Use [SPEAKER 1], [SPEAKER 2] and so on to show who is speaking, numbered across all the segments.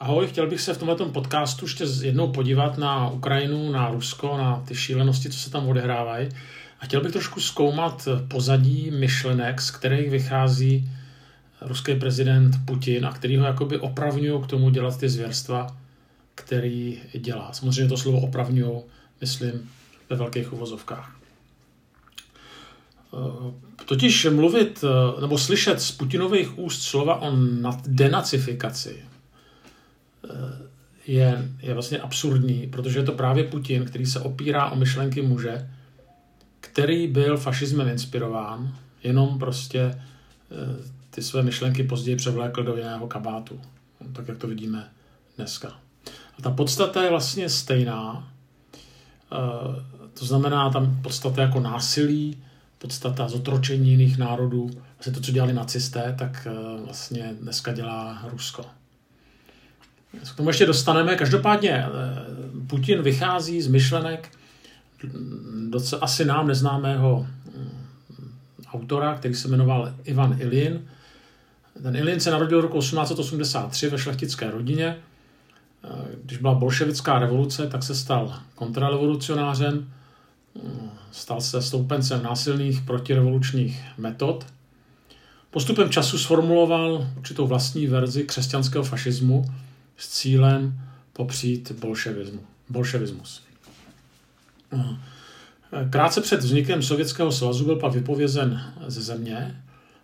[SPEAKER 1] Ahoj, chtěl bych se v tomto podcastu ještě jednou podívat na Ukrajinu, na Rusko, na ty šílenosti, co se tam odehrávají. A chtěl bych trošku zkoumat pozadí myšlenek, z kterých vychází ruský prezident Putin a který ho jakoby opravňují k tomu dělat ty zvěrstva, který dělá. Samozřejmě to slovo opravňují, myslím, ve velkých uvozovkách. Totiž mluvit nebo slyšet z Putinových úst slova o denacifikaci je, je vlastně absurdní, protože je to právě Putin, který se opírá o myšlenky muže, který byl fašismem inspirován, jenom prostě eh, ty své myšlenky později převlékl do jiného kabátu, tak jak to vidíme dneska. A ta podstata je vlastně stejná, eh, to znamená tam podstata jako násilí, podstata zotročení jiných národů, vlastně to, co dělali nacisté, tak eh, vlastně dneska dělá Rusko. K tomu ještě dostaneme. Každopádně Putin vychází z myšlenek docela asi nám neznámého mm, autora, který se jmenoval Ivan Ilin. Ten Ilin se narodil roku 1883 ve šlechtické rodině. Když byla bolševická revoluce, tak se stal kontrarevolucionářem, stal se stoupencem násilných protirevolučních metod. Postupem času sformuloval určitou vlastní verzi křesťanského fašismu s cílem popřít bolševismu, bolševismus. Krátce před vznikem Sovětského svazu byl pak vypovězen ze země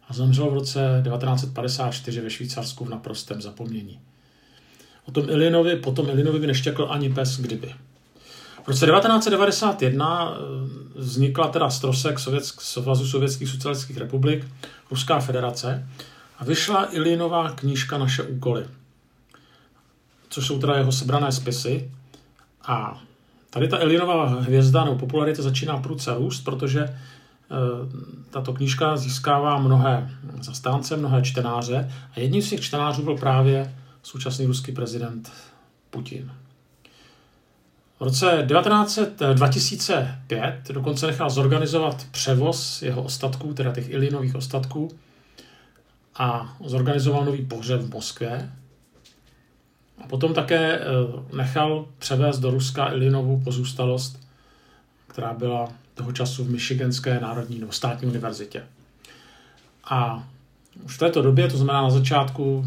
[SPEAKER 1] a zemřel v roce 1954 ve Švýcarsku v naprostém zapomnění. O tom Ilinovi, potom Ilinovi by neštěkl ani pes kdyby. V roce 1991 eh, vznikla teda strosek Sovětsk, Svazu sovětských socialistických republik, Ruská federace, a vyšla Ilinová knížka Naše úkoly, což jsou teda jeho sebrané spisy. A Tady ta Elinová hvězda nebo popularita začíná prudce růst, protože e, tato knížka získává mnohé zastánce, mnohé čtenáře a jedním z těch čtenářů byl právě současný ruský prezident Putin. V roce 19, 2005 dokonce nechal zorganizovat převoz jeho ostatků, teda těch Ilinových ostatků, a zorganizoval nový pohřeb v Moskvě, potom také eh, nechal převést do Ruska Ilinovu pozůstalost, která byla toho času v Michiganské národní nebo státní univerzitě. A už v této době, to znamená na začátku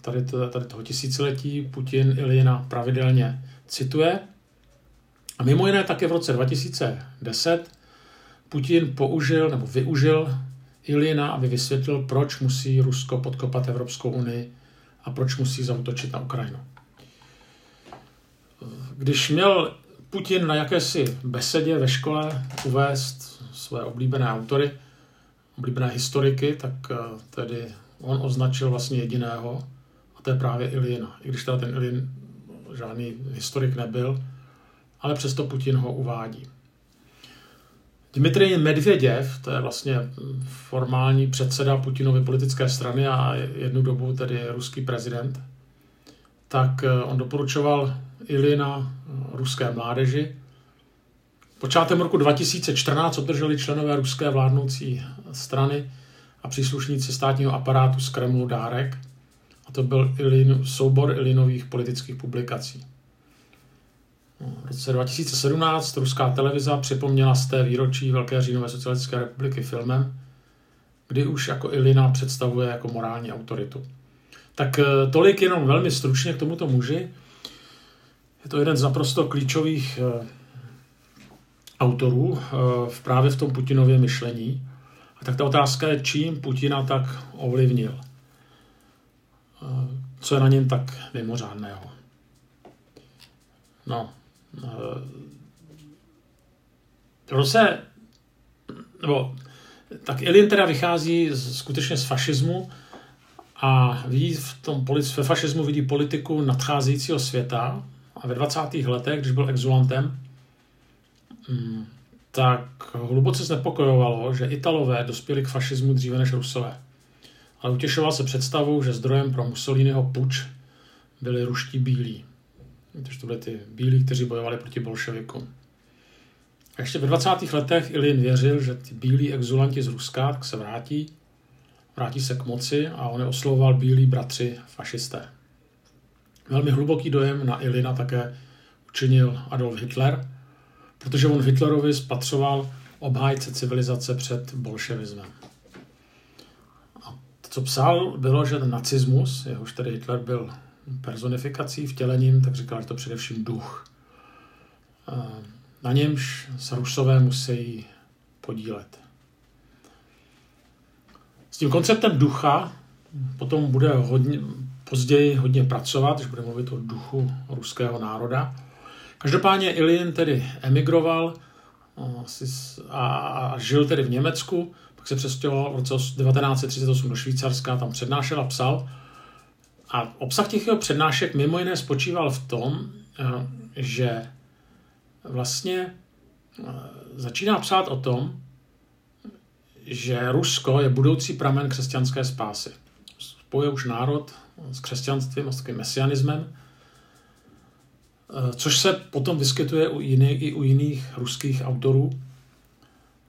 [SPEAKER 1] tady, tady toho tisíciletí, Putin Ilina pravidelně cituje. A mimo jiné také v roce 2010 Putin použil nebo využil Ilina, aby vysvětlil, proč musí Rusko podkopat Evropskou unii a proč musí zautočit na Ukrajinu. Když měl Putin na jakési besedě ve škole uvést své oblíbené autory, oblíbené historiky, tak eh, tedy on označil vlastně jediného, a to je právě Ilina. I když teda ten Ilin žádný historik nebyl, ale přesto Putin ho uvádí. Dmitrij Medvěděv, to je vlastně formální předseda Putinovy politické strany a jednu dobu tedy ruský prezident, tak eh, on doporučoval Ilina eh, ruské mládeži. Počátem roku 2014 obdrželi členové ruské vládnoucí strany a příslušníci státního aparátu z Kremlu dárek. A to byl Ilin, soubor Ilinových politických publikací. V roce 2017 ruská televize připomněla z té výročí Velké říjnové socialistické republiky filmem, kdy už jako Ilina představuje jako morální autoritu. Tak eh, tolik jenom velmi stručně k tomuto muži. Je to jeden z naprosto klíčových eh, autorů eh, v právě v tom Putinově myšlení. A tak ta otázka je, čím Putina tak ovlivnil. Co je na něm tak mimořádného. No, roce, nebo tak Ilin teda vychází z, skutečně z fašismu a vidí v tom ve fašismu vidí politiku nadcházejícího světa a ve 20. letech, když byl exulantem, mm, tak hluboce znepokojovalo, že Italové dospěli k fašismu dříve než Rusové. Ale utěšoval se představou, že zdrojem pro Mussoliniho puč byli ruští bílí. Takže to byli ty bílí, kteří bojovali proti bolševikům. A ještě ve 20. letech Ilin věřil, že ty bílí exulanti z Ruska tak se vrátí vrátí se k moci a on je oslovoval bílí bratři fašisté. Velmi hluboký dojem na Ilina také učinil Adolf Hitler, protože on Hitlerovi spatřoval obhájce civilizace před bolševismem. A co psal, bylo, že nacismus, jehož tedy Hitler byl personifikací, vtělením, tak říkal, že to především duch. Na němž se Rusové musí podílet. S tím konceptem ducha potom bude hodně, později hodně pracovat, když bude mluvit o duchu ruského národa. Každopádně Ilin tedy emigroval a žil tedy v Německu, pak se přestěhoval v roce 1938 do Švýcarska, tam přednášel a psal. A obsah těch jeho přednášek mimo jiné spočíval v tom, že vlastně začíná psát o tom, že Rusko je budoucí pramen křesťanské spásy. Spojuje už národ s křesťanstvím a s takovým mesianismem, což se potom vyskytuje u jiný, i u jiných ruských autorů.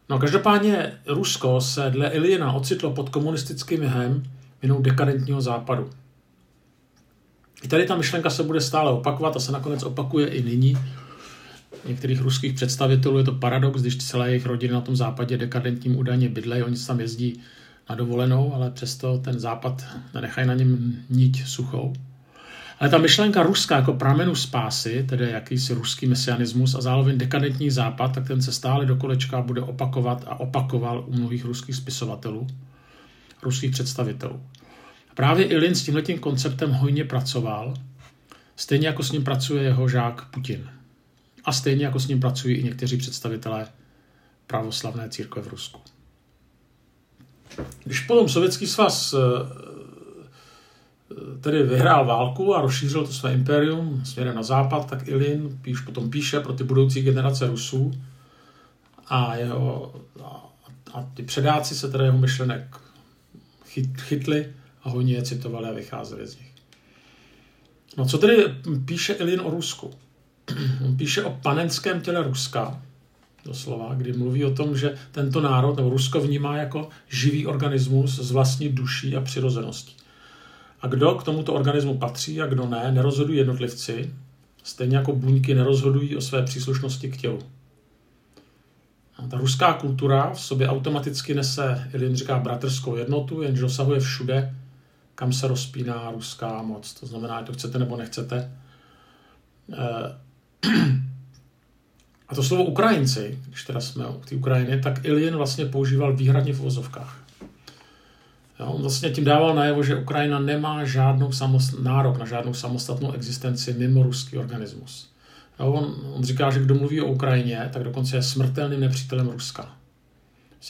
[SPEAKER 1] No každopádně Rusko se dle Iljina ocitlo pod komunistickým jehem jinou dekadentního západu. I tady ta myšlenka se bude stále opakovat a se nakonec opakuje i nyní, některých ruských představitelů je to paradox, když celé jejich rodiny na tom západě dekadentním údajně bydlejí, oni tam jezdí na dovolenou, ale přesto ten západ nenechají na něm niť suchou. Ale ta myšlenka ruská jako pramenu spásy, tedy jakýsi ruský mesianismus a zároveň dekadentní západ, tak ten se stále do kolečka bude opakovat a opakoval u mnohých ruských spisovatelů, ruských představitelů. Právě Ilin s tímhletím konceptem hojně pracoval, stejně jako s ním pracuje jeho žák Putin. A stejně jako s ním pracují i někteří představitelé pravoslavné církve v Rusku. Když potom Sovětský svaz eh, tedy vyhrál válku a rozšířil to své impérium směrem na západ, tak Ilin píš, potom píše pro ty budoucí generace Rusů a, jeho, a, a ty předáci se tedy jeho myšlenek chyt, chytli a hodně je citovali a vycházeli z nich. No co tedy píše Ilin o Rusku? On píše o panenském těle Ruska, doslova, kdy mluví o tom, že tento národ, nebo Rusko vnímá jako živý organismus s vlastní duší a přirozeností. A kdo k tomuto organismu patří a kdo ne, nerozhodují jednotlivci, stejně jako buňky nerozhodují o své příslušnosti k tělu. A ta ruská kultura v sobě automaticky nese, Ilin říká, bratrskou jednotu, jenž dosahuje všude, kam se rozpíná ruská moc. To znamená, to chcete nebo nechcete. Eh, a to slovo Ukrajinci, když teda jsme u té Ukrajiny, tak Ilien vlastně používal výhradně v ozovkách. Jo, on vlastně tím dával najevo, že Ukrajina nemá žádnou samost, nárok na žádnou samostatnou existenci mimo ruský organismus. Jo, on, on říká, že kdo mluví o Ukrajině, tak dokonce je smrtelným nepřítelem Ruska.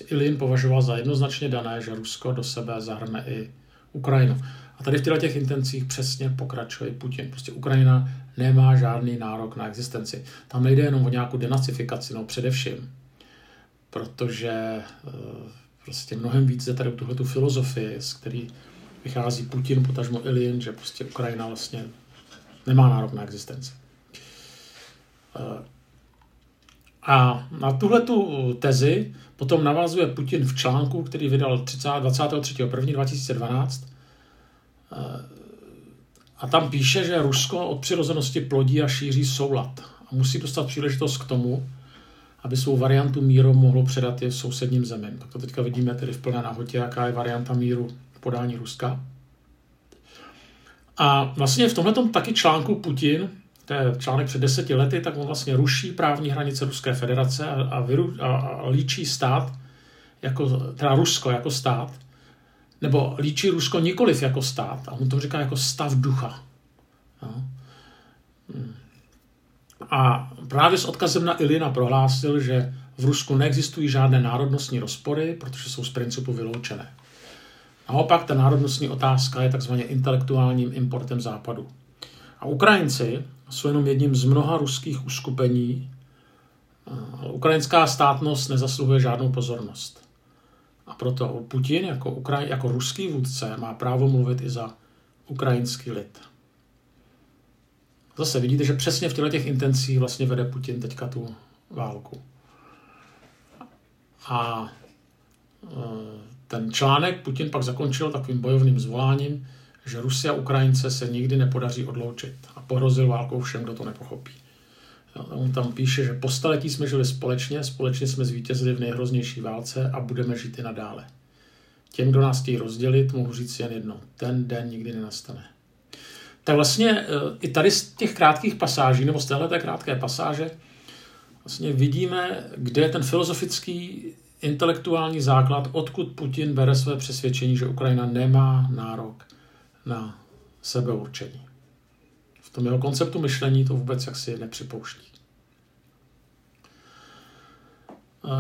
[SPEAKER 1] Ilin považoval za jednoznačně dané, že Rusko do sebe zahrne i Ukrajinu. A tady v těchto těch intencích přesně pokračuje Putin. Prostě Ukrajina nemá žádný nárok na existenci. Tam nejde jenom o nějakou denacifikaci, no především. Protože eh, prostě mnohem víc jde tady tuhle filozofii, z který vychází Putin, potažmo Ilin, že prostě Ukrajina vlastně nemá nárok na existenci. Eh, a na tuhle tu tezi potom navazuje Putin v článku, který vydal 23.1.2012 a tam píše, že Rusko od přirozenosti plodí a šíří soulad a musí dostat příležitost k tomu, aby svou variantu míru mohlo předat i sousedním zemím. Tak to teďka vidíme tedy v plné nahotě, jaká je varianta míru podání Ruska. A vlastně v tomhle taky článku Putin, to je článek před deseti lety, tak on vlastně ruší právní hranice Ruské federace a, a, vyru, a, a líčí stát, jako, teda Rusko jako stát, nebo líčí Rusko nikoliv jako stát, a on to říká jako stav ducha. No. A právě s odkazem na Ilina prohlásil, že v Rusku neexistují žádné národnostní rozpory, protože jsou z principu vyloučené. Naopak ta národnostní otázka je takzvaně intelektuálním importem západu. A Ukrajinci jsou jenom jedním z mnoha ruských uskupení. Ukrajinská státnost nezasluhuje žádnou pozornost. A proto Putin jako, Ukraj, jako ruský vůdce má právo mluvit i za ukrajinský lid. Zase vidíte, že přesně v těchto těch intencích vlastně vede Putin teďka tu válku. A e, ten článek Putin pak zakončil takovým bojovným zvoláním, že Rusy a Ukrajince se nikdy nepodaří odloučit a pohrozil válkou všem, kdo to nepochopí. On tam píše, že po staletí jsme žili společně, společně jsme zvítězili v nejhroznější válce a budeme žít i nadále. Těm, kdo nás chtějí rozdělit, mohu říct jen jedno. Ten den nikdy nenastane. Tak vlastně eh, i tady z těch krátkých pasáží, nebo z téhle krátké pasáže, vlastně vidíme, kde je ten filozofický intelektuální základ, odkud Putin bere své přesvědčení, že Ukrajina nemá nárok na sebeurčení. Tom jeho konceptu myšlení to vůbec jaksi nepřipouští.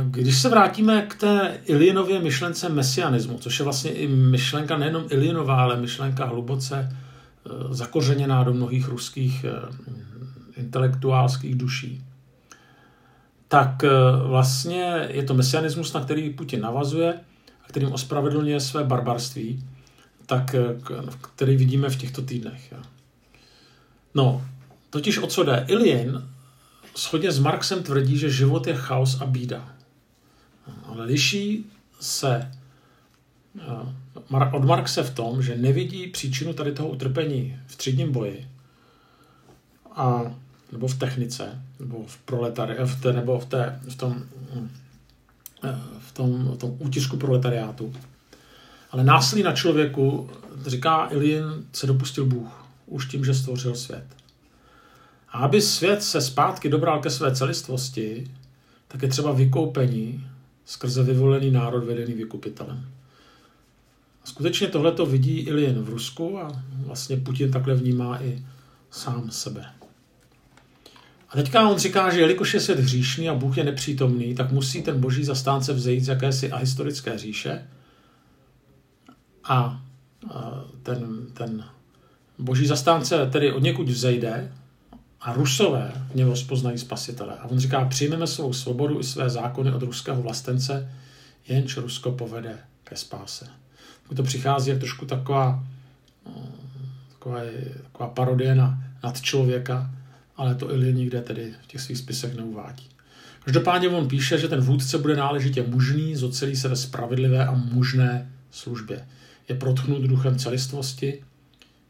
[SPEAKER 1] Když se vrátíme k té Ilienově myšlence mesianismu, což je vlastně i myšlenka nejenom Ilienová, ale myšlenka hluboce e, zakořeněná do mnohých ruských e, intelektuálských duší, tak e, vlastně je to mesianismus, na který Putin navazuje a kterým ospravedlňuje své barbarství, tak, který vidíme v těchto týdnech. No, totiž o co jde? Ilien shodně s Marxem tvrdí, že život je chaos a bída. Ale liší se eh, od Marxe v tom, že nevidí příčinu tady toho utrpení v třídním boji a, nebo v technice, nebo v proletari, v té, nebo v, té, v, tom, eh, v, tom, v tom útisku proletariátu. Ale násilí na člověku, říká Ilin, se dopustil Bůh už tím, že stvořil svět. A aby svět se zpátky dobral ke své celistvosti, tak je třeba vykoupení skrze vyvolený národ vedený vykupitelem. A skutečně tohle to vidí Ilien v Rusku a vlastně Putin takhle vnímá i sám sebe. A teďka on říká, že jelikož je svět hříšný a Bůh je nepřítomný, tak musí ten boží zastánce vzejít z jakési ahistorické říše a ten, ten boží zastánce tedy od někud vzejde a Rusové v něho spoznají spasitele. A on říká, přijmeme svou svobodu i své zákony od ruského vlastence, jenž Rusko povede ke spáse. To přichází jak trošku taková, no, taková, taková parodie na, nad člověka, ale to Ili nikde tedy v těch svých spisech neuvádí. Každopádně on píše, že ten vůdce bude náležitě mužný, zocelí se ve spravedlivé a mužné službě. Je protchnut duchem celistvosti,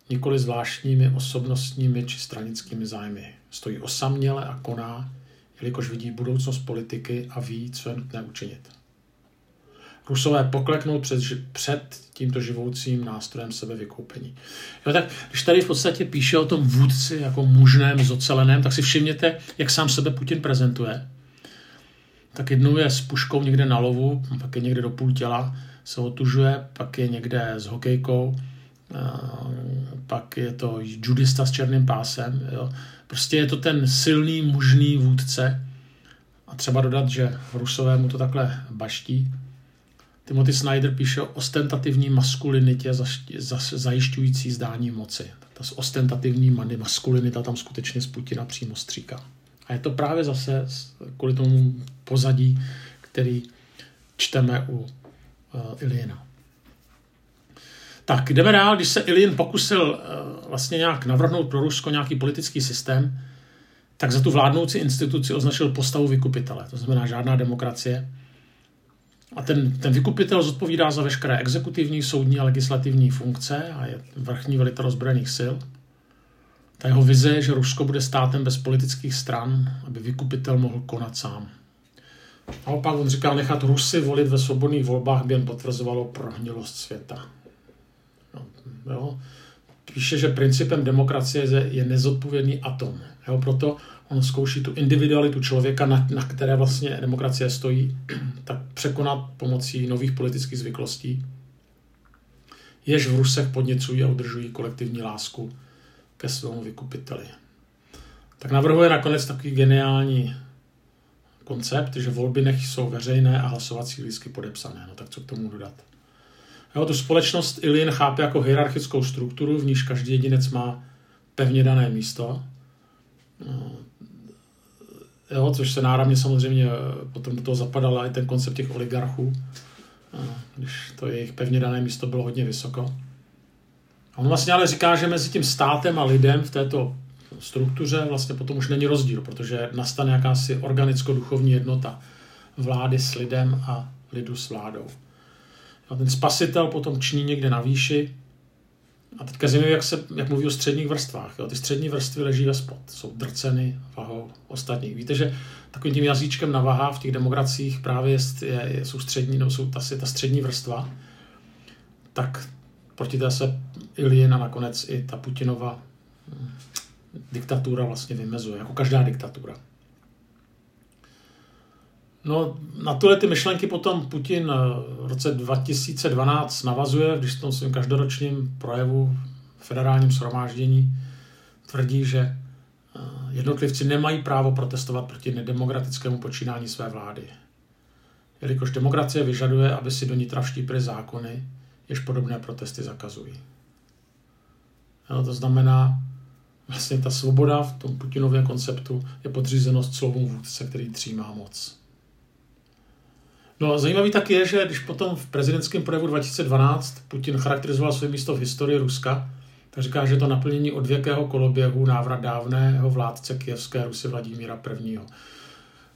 [SPEAKER 1] nikoli zvláštními osobnostními či stranickými zájmy. Stojí osaměle a koná, jelikož vidí budoucnost politiky a ví, co je nutné učinit. Rusové pokleknou před, před tímto živoucím nástrojem sebevykoupení. Jo, tak když tady v podstatě píše o tom vůdci jako mužném, zoceleném, tak si všimněte, jak sám sebe Putin prezentuje. Tak jednou je s puškou někde na lovu, pak je někde do půl těla, se otužuje, pak je někde s hokejkou, pak je to judista s černým pásem. Jo. Prostě je to ten silný, mužný vůdce. A třeba dodat, že Rusové mu to takhle baští. Timothy Snyder píše o ostentativní maskulinitě zajišťující zdání moci. Ta ostentativní maskulinita tam skutečně z Putina přímo stříká. A je to právě zase kvůli tomu pozadí, který čteme u uh. Tak jdeme dál, když se Ilin pokusil eh, vlastně nějak navrhnout pro Rusko nějaký politický systém, tak za tu vládnoucí instituci označil postavu vykupitele, to znamená žádná demokracie. A ten, ten vykupitel zodpovídá za veškeré exekutivní, soudní a legislativní funkce a je vrchní velitel ozbrojených sil. Ta jeho vize je, že Rusko bude státem bez politických stran, aby vykupitel mohl konat sám. Naopak on říkal, nechat Rusy volit ve svobodných volbách by jen potvrzovalo prohnilost světa. Jo? Píše, že principem demokracie je nezodpovědný atom. Jo? Proto on zkouší tu individualitu člověka, na, na které vlastně demokracie stojí, tak překonat pomocí nových politických zvyklostí, jež v Rusech podněcují a udržují kolektivní lásku ke svému vykupiteli. Tak navrhuje nakonec takový geniální koncept, že volby nech jsou veřejné a hlasovací lístky podepsané. No tak co k tomu dodat? Jo, tu společnost Ilin chápe jako hierarchickou strukturu, v níž každý jedinec má pevně dané místo. No, jo, což se náramně samozřejmě eh, potom do toho zapadal i ten koncept těch oligarchů, eh, když to jejich pevně dané místo bylo hodně vysoko. A on vlastně ale říká, že mezi tím státem a lidem v této struktuře vlastně potom už není rozdíl, protože nastane jakási organicko-duchovní jednota vlády s lidem a lidu s vládou. A ten spasitel potom ční někde na výši A teďka zajímavé, jak, se, jak mluví o středních vrstvách. Jo. Ty střední vrstvy leží ve spod, jsou drceny vahou ostatních. Víte, že takovým tím jazyčkem na vaha v těch demokraciích právě je, je, jsou střední, no, jsou ta, ta střední vrstva, tak proti té se Iljina nakonec i ta Putinova hm, diktatura vlastně vymezuje, jako každá diktatura. No, na tyhle ty myšlenky potom Putin eh, v roce 2012 navazuje, když v tom svém každoročním projevu v federálním shromáždění tvrdí, že eh, jednotlivci nemají právo protestovat proti nedemokratickému počínání své vlády. Jelikož demokracie vyžaduje, aby si do nitra vštípili zákony, jež podobné protesty zakazují. No, to znamená, vlastně ta svoboda v tom Putinovém konceptu je podřízenost slovům vůdce, který třímá moc. No a zajímavý tak je, že když potom v prezidentském projevu 2012 Putin charakterizoval své místo v historii Ruska, tak říká, že to naplnění odvěkého koloběhu návrat dávného vládce kijevské Rusy Vladimíra I.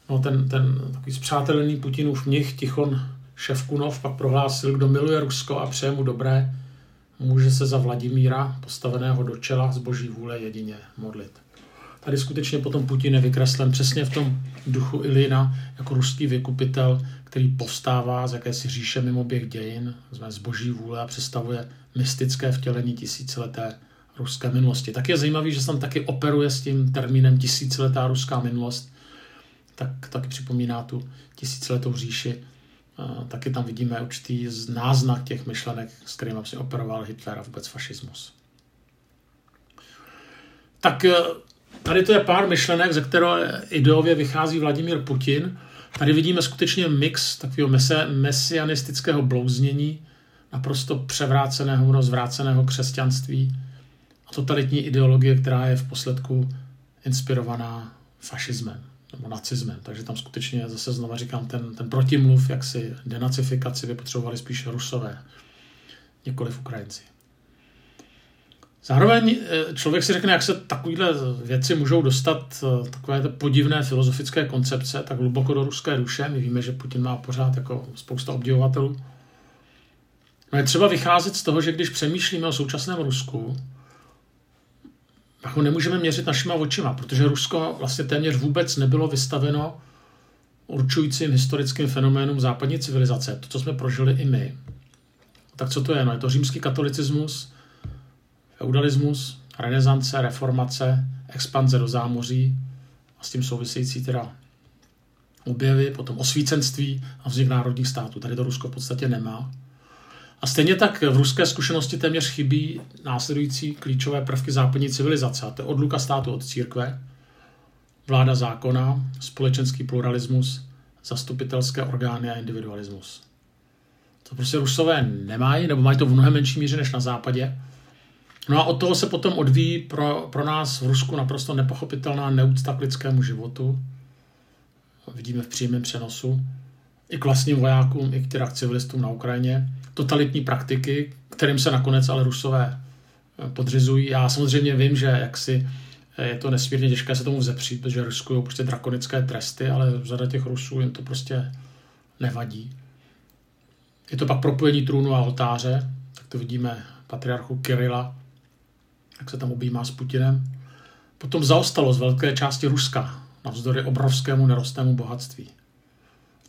[SPEAKER 1] No ten, ten takový zpřátelený Putinův mnich Tichon Ševkunov pak prohlásil, kdo miluje Rusko a přeje mu dobré, může se za Vladimíra, postaveného do čela z boží vůle jedině modlit. Tady skutečně potom Putin je vykreslen přesně v tom duchu Ilina jako ruský vykupitel, který povstává z jakési říše mimo běh dějin, z boží vůle a představuje mystické vtělení tisícileté ruské minulosti. Tak je zajímavý, že se tam taky operuje s tím termínem tisíciletá ruská minulost, tak taky připomíná tu tisíciletou říši. Taky tam vidíme určitý náznak těch myšlenek, s kterými si operoval Hitler a vůbec fašismus. Tak e, tady to je pár myšlenek, ze kterého ideově vychází Vladimír Putin – Tady vidíme skutečně mix takového mesianistického blouznění, naprosto převráceného, rozvráceného křesťanství a totalitní ideologie, která je v posledku inspirovaná fašismem nebo nacismem. Takže tam skutečně zase znova říkám, ten, ten protimluv, jak si denacifikaci vypotřebovali spíš rusové, nikoliv Ukrajinci. Zároveň eh, člověk si řekne, jak se takovéhle věci můžou dostat, eh, takové podivné filozofické koncepce, tak hluboko do ruské duše. My víme, že Putin má pořád jako spousta obdivovatelů. No je třeba vycházet z toho, že když přemýšlíme o současném Rusku, tak ho nemůžeme měřit našima očima, protože Rusko vlastně téměř vůbec nebylo vystaveno určujícím historickým fenoménům západní civilizace, to, co jsme prožili i my. Tak co to je? No, je to římský katolicismus, feudalismus, renesance, reformace, expanze do zámoří a s tím související teda objevy, potom osvícenství a vznik národních států. Tady to Rusko v podstatě nemá. A stejně tak v ruské zkušenosti téměř chybí následující klíčové prvky západní civilizace. A to je odluka státu od církve, vláda zákona, společenský pluralismus, zastupitelské orgány a individualismus. To prostě Rusové nemají, nebo mají to v mnohem menší míře než na západě. No a od toho se potom odvíjí pro, pro nás v Rusku naprosto nepochopitelná neúcta k lidskému životu. Vidíme v přímém přenosu. I k vlastním vojákům, i k teda civilistům na Ukrajině. Totalitní praktiky, kterým se nakonec ale Rusové eh, podřizují. Já samozřejmě vím, že jaksi eh, je to nesmírně těžké se tomu vzepřít, protože riskují prostě drakonické tresty, ale řada těch Rusů jim to prostě nevadí. Je to pak propojení trůnu a oltáře, tak to vidíme patriarchu Kirila, jak se tam objímá s Putinem. Potom zaostalo z velké části Ruska, navzdory obrovskému nerostnému bohatství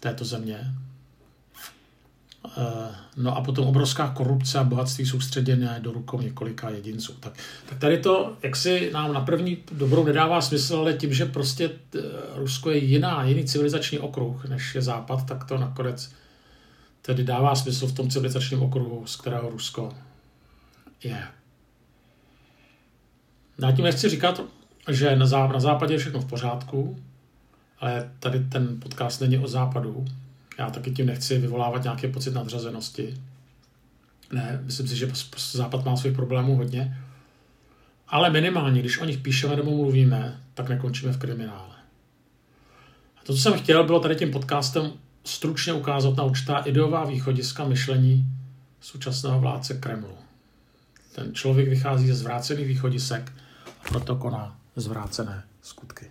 [SPEAKER 1] této země. Eh, no a potom obrovská korupce a bohatství soustředěné do rukou několika jedinců. Tak, tak tady to, jak si nám na první dobrou nedává smysl, ale tím, že prostě eh, Rusko je jiná, jiný civilizační okruh, než je Západ, tak to nakonec tedy dává smysl v tom civilizačním okruhu, z kterého Rusko je. Já tím nechci říkat, že na, zá, na západě je všechno v pořádku, ale tady ten podcast není o západu. Já taky tím nechci vyvolávat nějaký pocit nadřazenosti. Ne, myslím si, že západ má svých problémů hodně. Ale minimálně, když o nich píšeme nebo mluvíme, tak nekončíme v kriminále. A to, co jsem chtěl, bylo tady tím podcastem stručně ukázat na určitá ideová východiska myšlení současného vládce Kremlu. Ten člověk vychází ze zvrácených východisek, proto koná zvrácené skutky.